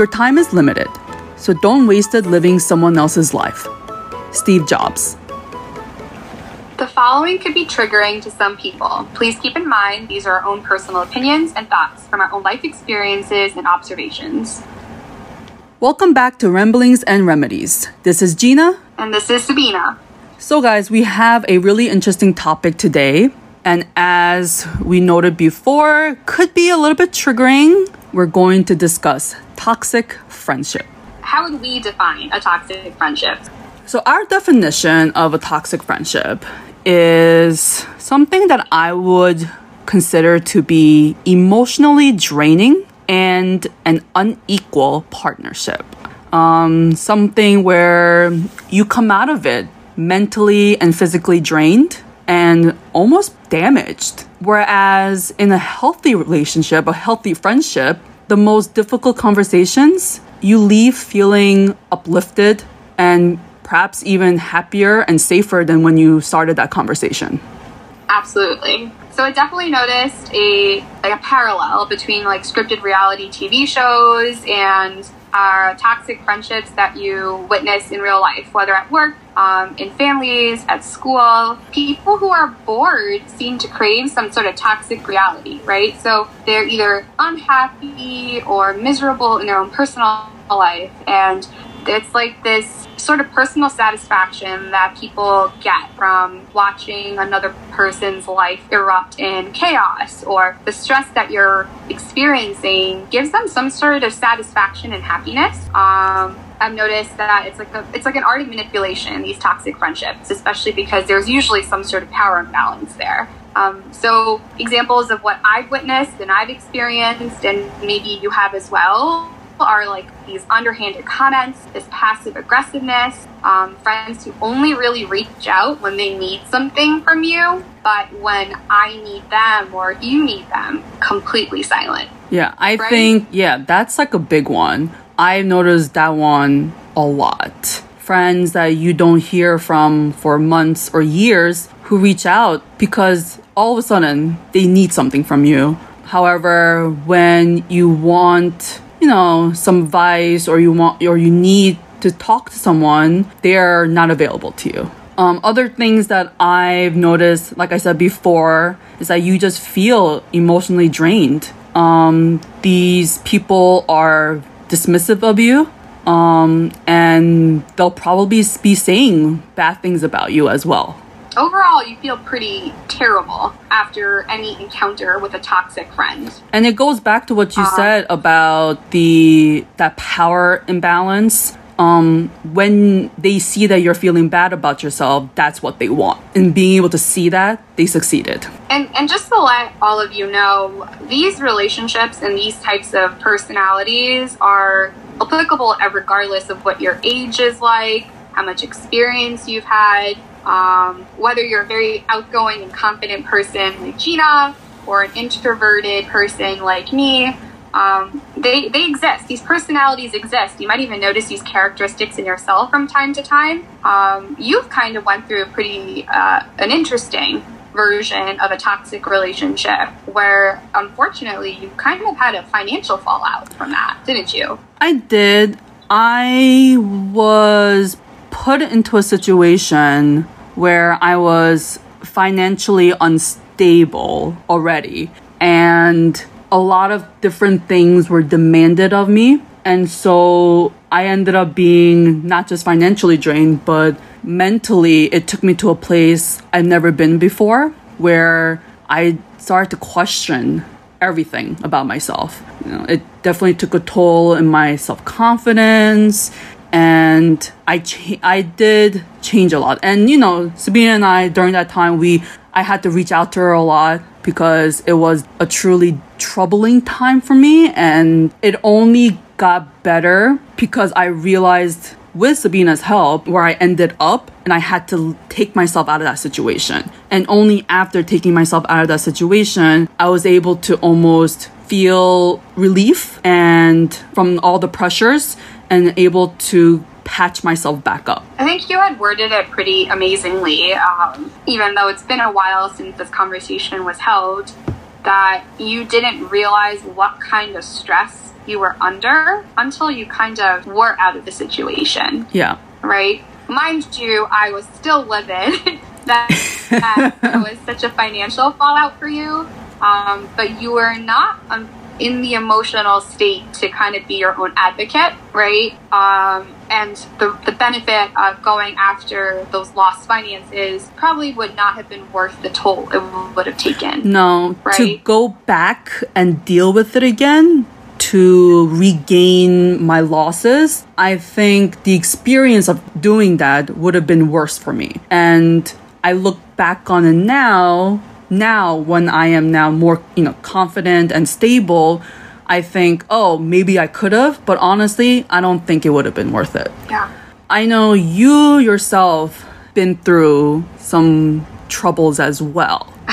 Your time is limited, so don't waste it living someone else's life. Steve Jobs. The following could be triggering to some people. Please keep in mind these are our own personal opinions and thoughts from our own life experiences and observations. Welcome back to Ramblings and Remedies. This is Gina. And this is Sabina. So, guys, we have a really interesting topic today. And as we noted before, could be a little bit triggering. We're going to discuss toxic friendship. How would we define a toxic friendship? So, our definition of a toxic friendship is something that I would consider to be emotionally draining and an unequal partnership. Um, something where you come out of it mentally and physically drained and almost damaged. Whereas in a healthy relationship, a healthy friendship, the most difficult conversations, you leave feeling uplifted and perhaps even happier and safer than when you started that conversation. Absolutely. So I definitely noticed a like a parallel between like scripted reality TV shows and our toxic friendships that you witness in real life, whether at work, um, in families, at school. People who are bored seem to crave some sort of toxic reality, right? So they're either unhappy or miserable in their own personal life, and it's like this sort of personal satisfaction that people get from watching another person's life erupt in chaos or the stress that you're experiencing gives them some sort of satisfaction and happiness. Um, I've noticed that it's like a, it's like an art of manipulation in these toxic friendships, especially because there's usually some sort of power imbalance there. Um, so examples of what I've witnessed and I've experienced, and maybe you have as well, are like these underhanded comments, this passive aggressiveness, um, friends who only really reach out when they need something from you, but when I need them or you need them, completely silent. Yeah, I Right? think, yeah, that's like a big one. I've noticed that one a lot. Friends that you don't hear from for months or years who reach out because all of a sudden they need something from you. However, when you want, you know, some advice or you want or you need to talk to someone, they're not available to you. Um, other things that I've noticed, like I said before, is that you just feel emotionally drained. Um, these people are dismissive of you, um, and they'll probably be saying bad things about you as well. Overall, you feel pretty terrible after any encounter with a toxic friend. And it goes back to what you said about the that power imbalance. Um, when they see that you're feeling bad about yourself, that's what they want. And being able to see that, they succeeded. And, and just to let all of you know, these relationships and these types of personalities are applicable regardless of what your age is like, how much experience you've had, um, whether you're a very outgoing and confident person like Gina or an introverted person like me. Um, they, they exist. These personalities exist. You might even notice these characteristics in yourself from time to time. Um, you've kind of went through a pretty uh, an interesting version of a toxic relationship where unfortunately you kind of had a financial fallout from that, didn't you? I did. I was put into a situation where I was financially unstable already. And a lot of different things were demanded of me. And so I ended up being not just financially drained, but mentally, it took me to a place I've never been before where I started to question everything about myself. You know, it definitely took a toll in my self confidence, and I I did change a lot. And you know, Sabina and I during that time we I had to reach out to her a lot because it was a truly troubling time for me, and it only got better because I realized with Sabina's help where I ended up and I had to take myself out of that situation. And only after taking myself out of that situation, I was able to almost feel relief and from all the pressures and able to patch myself back up. I think you had worded it pretty amazingly, um, even though it's been a while since this conversation was held, that you didn't realize what kind of stress you were under until you kind of were out of the situation, Yeah. right? Mind you, I was still livid that, that it was such a financial fallout for you, um, but you were not um, in the emotional state to kind of be your own advocate, right? Um, and the, the benefit of going after those lost finances probably would not have been worth the toll it would have taken. No, right? to go back and deal with it again to regain my losses, I think the experience of doing that would have been worse for me. And I look back on it now, now when I am now more, you know, confident and stable, I think, oh, maybe I could have, but honestly, I don't think it would have been worth it. Yeah. I know you yourself been through some troubles as well.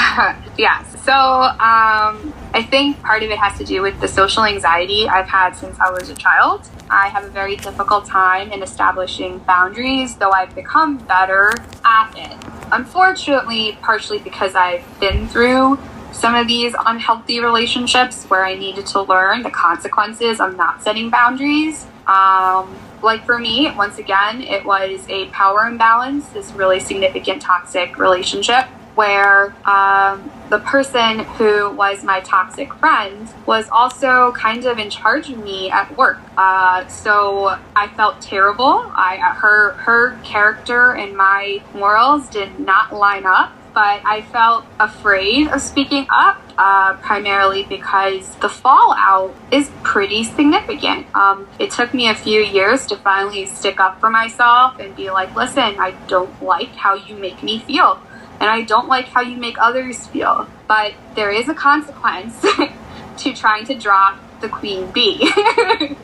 yeah. So um, I think part of it has to do with the social anxiety I've had since I was a child. I have a very difficult time in establishing boundaries, though I've become better at it. Unfortunately, partially because I've been through some of these unhealthy relationships where I needed to learn the consequences of not setting boundaries. Um, like for me, once again, it was a power imbalance, this really significant toxic relationship where um, the person who was my toxic friend was also kind of in charge of me at work. Uh, so I felt terrible. I her her character and my morals did not line up. But I felt afraid of speaking up, uh, primarily because the fallout is pretty significant. Um, it took me a few years to finally stick up for myself and be like, listen, I don't like how you make me feel and I don't like how you make others feel. But there is a consequence to trying to drop the queen bee.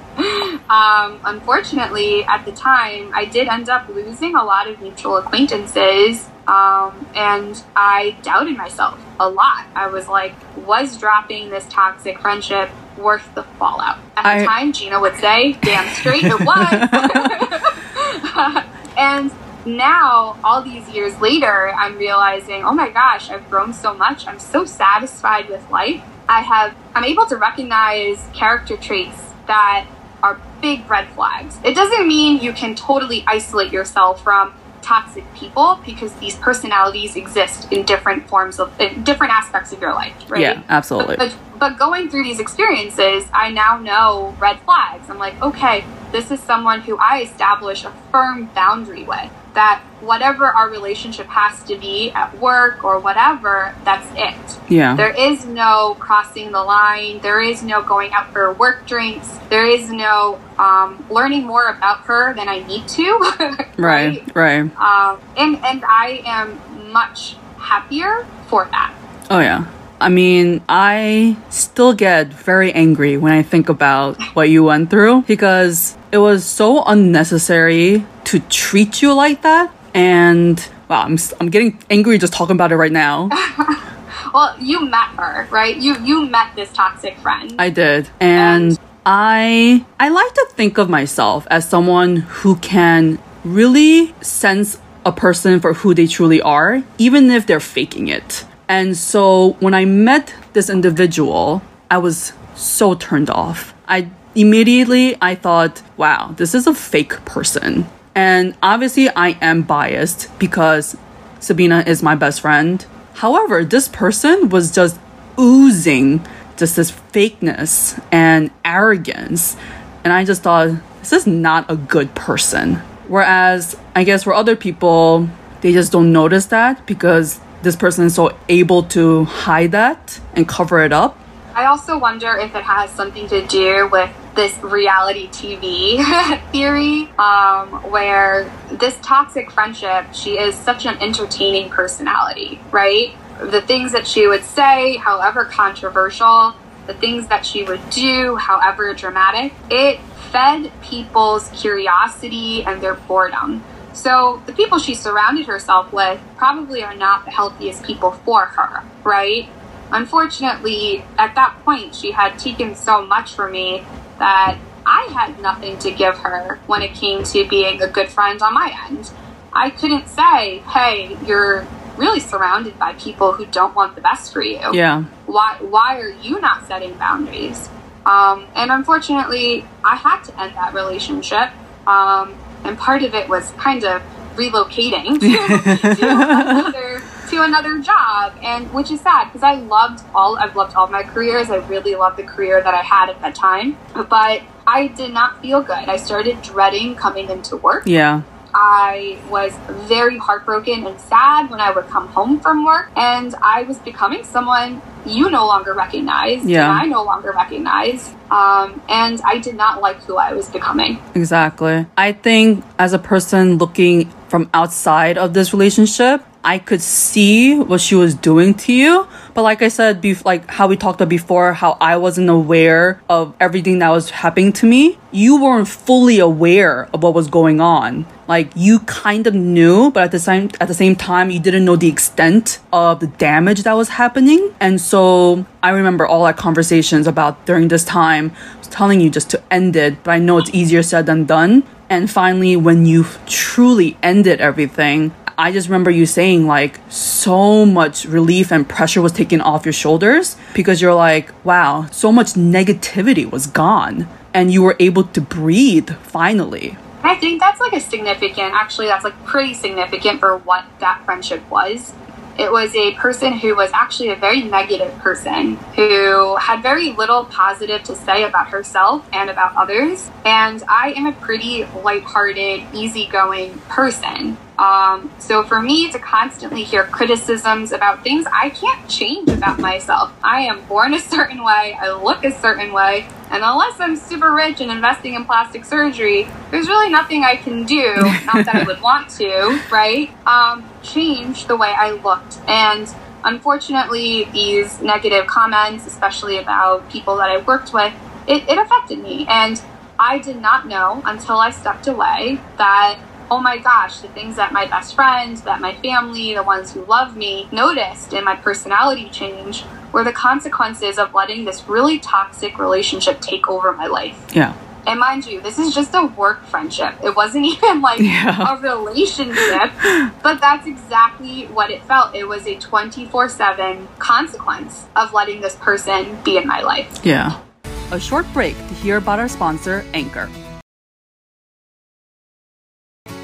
um, unfortunately, at the time, I did end up losing a lot of mutual acquaintances. Um, and I doubted myself a lot. I was like, was dropping this toxic friendship worth the fallout? At the time, Gina would say, damn straight it was. and now, all these years later, I'm realizing, oh my gosh, I've grown so much. I'm so satisfied with life. I have, I'm able to recognize character traits that are big red flags. It doesn't mean you can totally isolate yourself from toxic people because these personalities exist in different forms of, in different aspects of your life, right? Yeah, absolutely. But, but going through these experiences, I now know red flags. I'm like, okay, this is someone who I establish a firm boundary with. That whatever our relationship has to be at work or whatever, that's it. Yeah. There is no crossing the line. There is no going out for work drinks. There is no um, learning more about her than I need to. right, right. Um, and and I am much happier for that. Oh, yeah. I mean, I still get very angry when I think about what you went through because it was so unnecessary to treat you like that. And wow, I'm, I'm getting angry just talking about it right now. Well, you met her, right? You you met this toxic friend. I did. And I I like to think of myself as someone who can really sense a person for who they truly are, even if they're faking it. And so when I met this individual, I was so turned off. I immediately I thought, wow, this is a fake person. And obviously I am biased because Sabina is my best friend. However, this person was just oozing just this fakeness and arrogance. And I just thought, this is not a good person. Whereas, I guess for other people, they just don't notice that because this person is so able to hide that and cover it up. I also wonder if it has something to do with this reality TV theory, um, where this toxic friendship, she is such an entertaining personality, right? The things that she would say, however controversial, the things that she would do, however dramatic, it fed people's curiosity and their boredom. So the people she surrounded herself with probably are not the healthiest people for her, right? Unfortunately, at that point, she had taken so much from me that I had nothing to give her when it came to being a good friend on my end. I couldn't say, hey, you're really surrounded by people who don't want the best for you. Yeah. Why, why are you not setting boundaries? Um, and unfortunately, I had to end that relationship. Um, and part of it was kind of relocating to, to another to another job and which is sad because I loved all I've loved all my careers. I really loved the career that I had at that time. But I did not feel good. I started dreading coming into work. Yeah. I was very heartbroken and sad when I would come home from work, and I was becoming someone you no longer recognize, Yeah. and I no longer recognize, um, and I did not like who I was becoming. Exactly. I think as a person looking from outside of this relationship, I could see what she was doing to you. But like I said, bef- like how we talked about before, how I wasn't aware of everything that was happening to me. You weren't fully aware of what was going on. Like you kind of knew, but at the same at the same time, you didn't know the extent of the damage that was happening. And so I remember all our conversations about during this time. I was telling you just to end it, but I know it's easier said than done. And finally, when you truly ended everything, I just remember you saying like so much relief and pressure was taken off your shoulders because you're like, wow, so much negativity was gone and you were able to breathe finally. I think that's like a significant, actually, that's like pretty significant for what that friendship was. It was a person who was actually a very negative person who had very little positive to say about herself and about others. And I am a pretty lighthearted, easygoing person. Um, so for me to constantly hear criticisms about things I can't change about myself, I am born a certain way, I look a certain way, and unless I'm super rich and investing in plastic surgery, there's really nothing I can do, not that I would want to, right? Um, change the way I looked. And unfortunately, these negative comments, especially about people that I worked with, it, it affected me. And I did not know until I stepped away that, oh my gosh, the things that my best friend, that my family, the ones who love me noticed in my personality change were the consequences of letting this really toxic relationship take over my life. Yeah. And mind you, this is just a work friendship. It wasn't even like Yeah. a relationship, but that's exactly what it felt. It was a 24 7 consequence of letting this person be in my life. Yeah. A short break to hear about our sponsor, Anchor.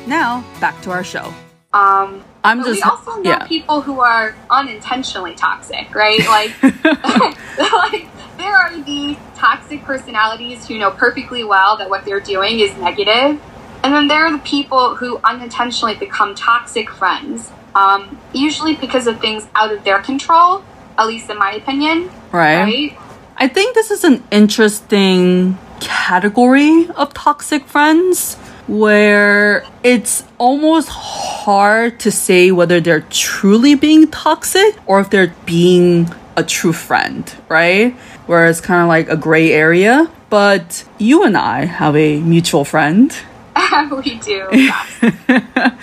Now, back to our show. Um, I'm just we also know yeah. people who are unintentionally toxic, right? Like, like there are the toxic personalities who know perfectly well that what they're doing is negative, and then there are the people who unintentionally become toxic friends, um, usually because of things out of their control. At least in my opinion, right? right? I think this is an interesting category of toxic friends where it's almost hard to say whether they're truly being toxic or if they're being a true friend, right? Where it's kind of like a gray area. But you and I have a mutual friend we do. yes.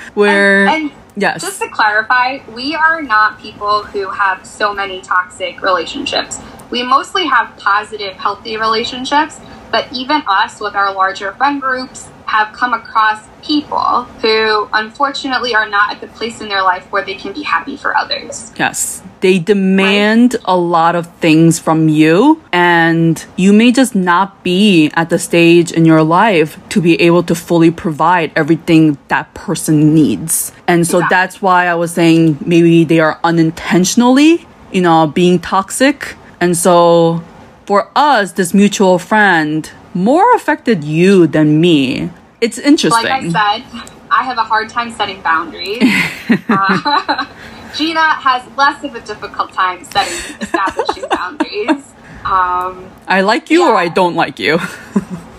where, and yes, Just to clarify, we are not people who have so many toxic relationships. We mostly have positive, healthy relationships, but even us with our larger friend groups have come across people who unfortunately are not at the place in their life where they can be happy for others. Yes. They demand a lot of things from you, and you may just not be at the stage in your life to be able to fully provide everything that person needs. And so Exactly. that's why I was saying maybe they are unintentionally, you know, being toxic. And so for us, this mutual friend more affected you than me. It's interesting. Like I said, I have a hard time setting boundaries. uh, Gina has less of a difficult time setting establishing boundaries. Um, I like you or I don't like you.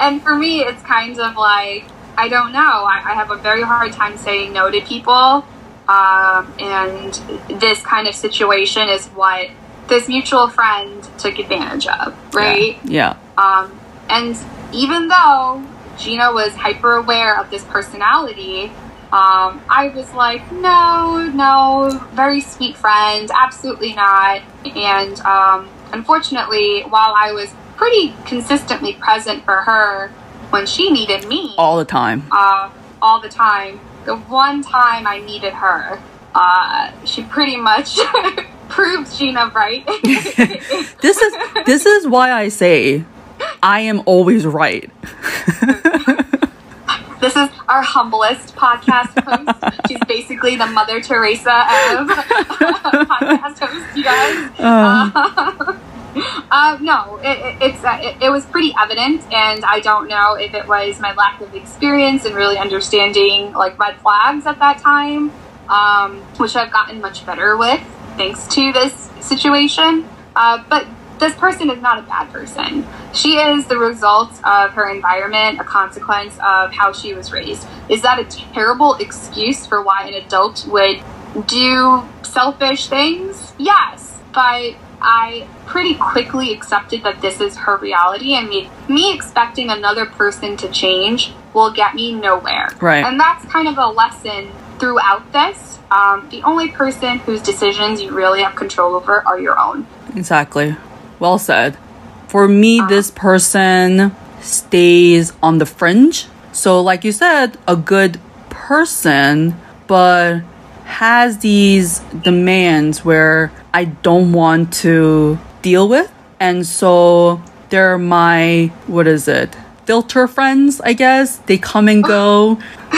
and for me, it's kind of like I don't know. I, I have a very hard time saying no to people, um, and this kind of situation is what this mutual friend took advantage of, right? Yeah. Um, and even though Gina was hyper aware of this personality, um, I was like, no, no, very sweet friend, absolutely not. And um, unfortunately, while I was pretty consistently present for her when she needed me All the time. uh, all the time, the one time I needed her, uh, she pretty much proves Gina right. this is this is why I say I am always right. this is our humblest podcast host. She's basically the Mother Teresa of podcast hosts, you guys. Uh, uh, no, it, it's uh, it, it, was pretty evident, and I don't know if it was my lack of experience and really understanding like red flags at that time, um, which I've gotten much better with thanks to this situation. Uh, but this person is not a bad person. She is the result of her environment, a consequence of how she was raised. Is that a terrible excuse for why an adult would do selfish things? Yes, but I pretty quickly accepted that this is her reality and me, me expecting another person to change will get me nowhere. Right. And that's kind of a lesson throughout this. Um, the only person whose decisions you really have control over are your own. Exactly. Well said. For me, uh, this person stays on the fringe. So, like you said, a good person, but has these demands where I don't want to deal with. And so they're my, what is it? Filter friends, I guess. They come and go.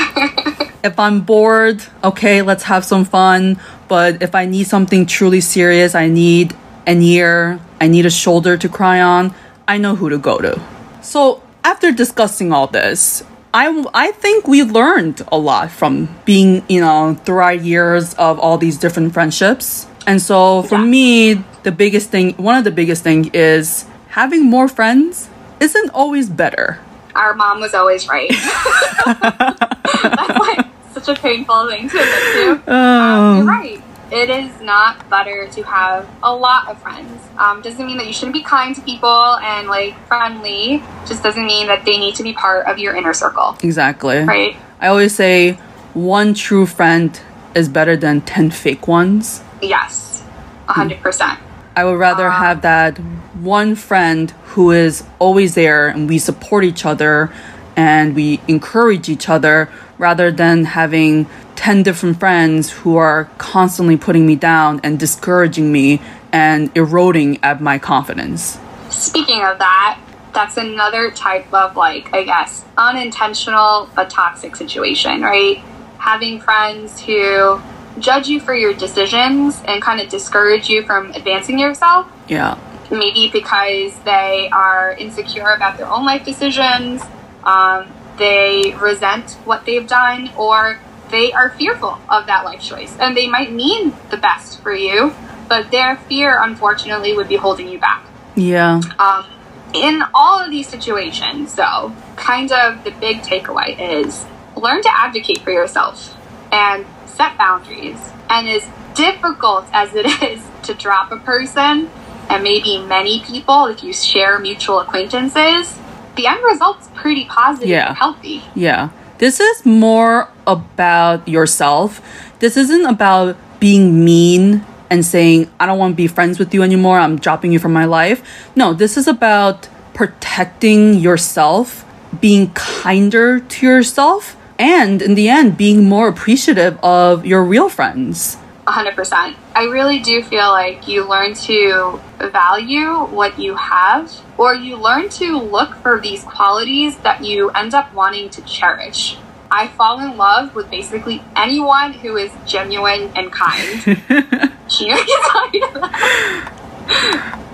if I'm bored, okay, let's have some fun. But if I need something truly serious, I need an ear, I need a shoulder to cry on, I know who to go to. So after discussing all this, I, I think we learned a lot from being, you know, throughout years of all these different friendships. And so for yeah. me, the biggest thing, one of the biggest thing is having more friends isn't always better. Our mom was always right. That's like such a painful thing to admit to. Um, you're right it is not better to have a lot of friends. Um, doesn't mean that you shouldn't be kind to people and like friendly. Just doesn't mean that they need to be part of your inner circle. Exactly. Right. I always say one true friend is better than 10 fake ones. Yes, 100%. I would rather uh, have that one friend who is always there and we support each other and we encourage each other rather than having 10 different friends who are constantly putting me down and discouraging me and eroding at my confidence. Speaking of that, that's another type of like, I guess, unintentional but toxic situation, right? Having friends who judge you for your decisions and kind of discourage you from advancing yourself. Yeah. Maybe because they are insecure about their own life decisions, um, they resent what they've done, or they are fearful of that life choice and they might mean the best for you, but their fear, unfortunately, would be holding you back. Yeah. Um, in all of these situations, though, kind of the big takeaway is learn to advocate for yourself and set boundaries. And as difficult as it is to drop a person, and maybe many people, if you share mutual acquaintances, the end result's pretty positive yeah. and healthy. Yeah. This is more about yourself. This isn't about being mean and saying, I don't want to be friends with you anymore. I'm dropping you from my life. No, this is about protecting yourself, being kinder to yourself, and in the end, being more appreciative of your real friends. 100%. I really do feel like you learn to value what you have, or you learn to look for these qualities that you end up wanting to cherish. I fall in love with basically anyone who is genuine and kind.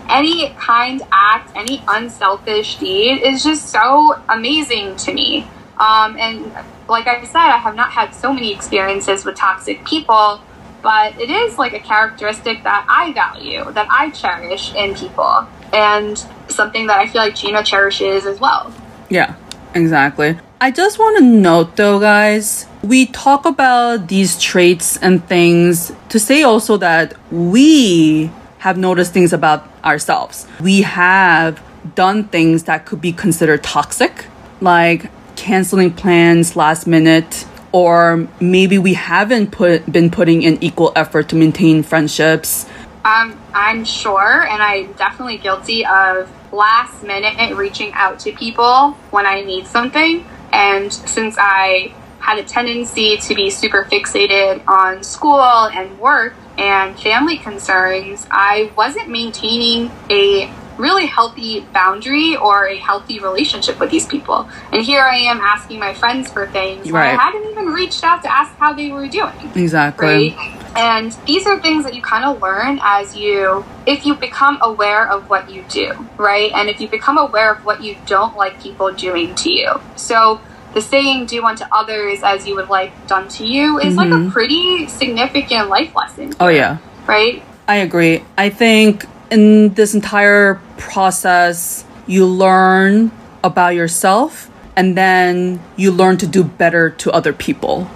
any kind act, any unselfish deed is just so amazing to me. Um, and like I said, I have not had so many experiences with toxic people but it is like a characteristic that I value, that I cherish in people, and something that I feel like Gina cherishes as well. Yeah, exactly. I just want to note though, guys, we talk about these traits and things to say also that we have noticed things about ourselves. We have done things that could be considered toxic, like canceling plans last minute, or maybe we haven't put been putting in equal effort to maintain friendships. Um, i'm sure and i'm definitely guilty of last minute reaching out to people when i need something. And since i had a tendency to be super fixated on school and work and family concerns, I wasn't maintaining a really healthy boundary or a healthy relationship with these people. And here I am asking my friends for things right. I hadn't even reached out to ask how they were doing. Exactly. Right? And these are things that you kind of learn as you, if you become aware of what you do, right? And if you become aware of what you don't like people doing to you. So the saying do unto others as you would like done to you is mm-hmm. like a mm-hmm. pretty significant life lesson. Oh, yeah. Right? I agree. I think in this entire process, you learn about yourself and then you learn to do better to other people.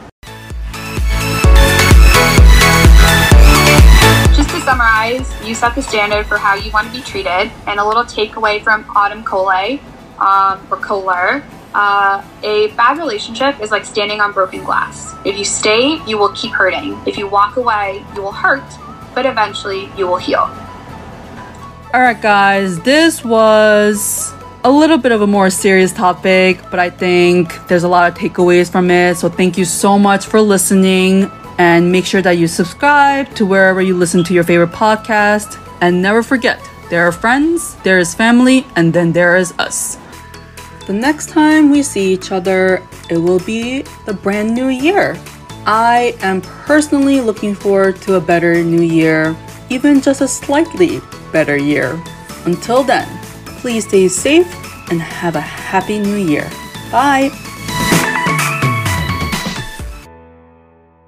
Just to summarize, you set the standard for how you want to be treated, and a little takeaway from Autumn Cole um, or Kohler. Uh, a bad relationship is like standing on broken glass. If you stay, you will keep hurting. If you walk away, you will hurt, but eventually you will heal. Alright, guys, this was a little bit of a more serious topic, but I think there's a lot of takeaways from it. So, thank you so much for listening. And make sure that you subscribe to wherever you listen to your favorite podcast. And never forget there are friends, there is family, and then there is us. The next time we see each other, it will be the brand new year. I am personally looking forward to a better new year, even just a slightly better year. Until then, please stay safe and have a happy new year. Bye!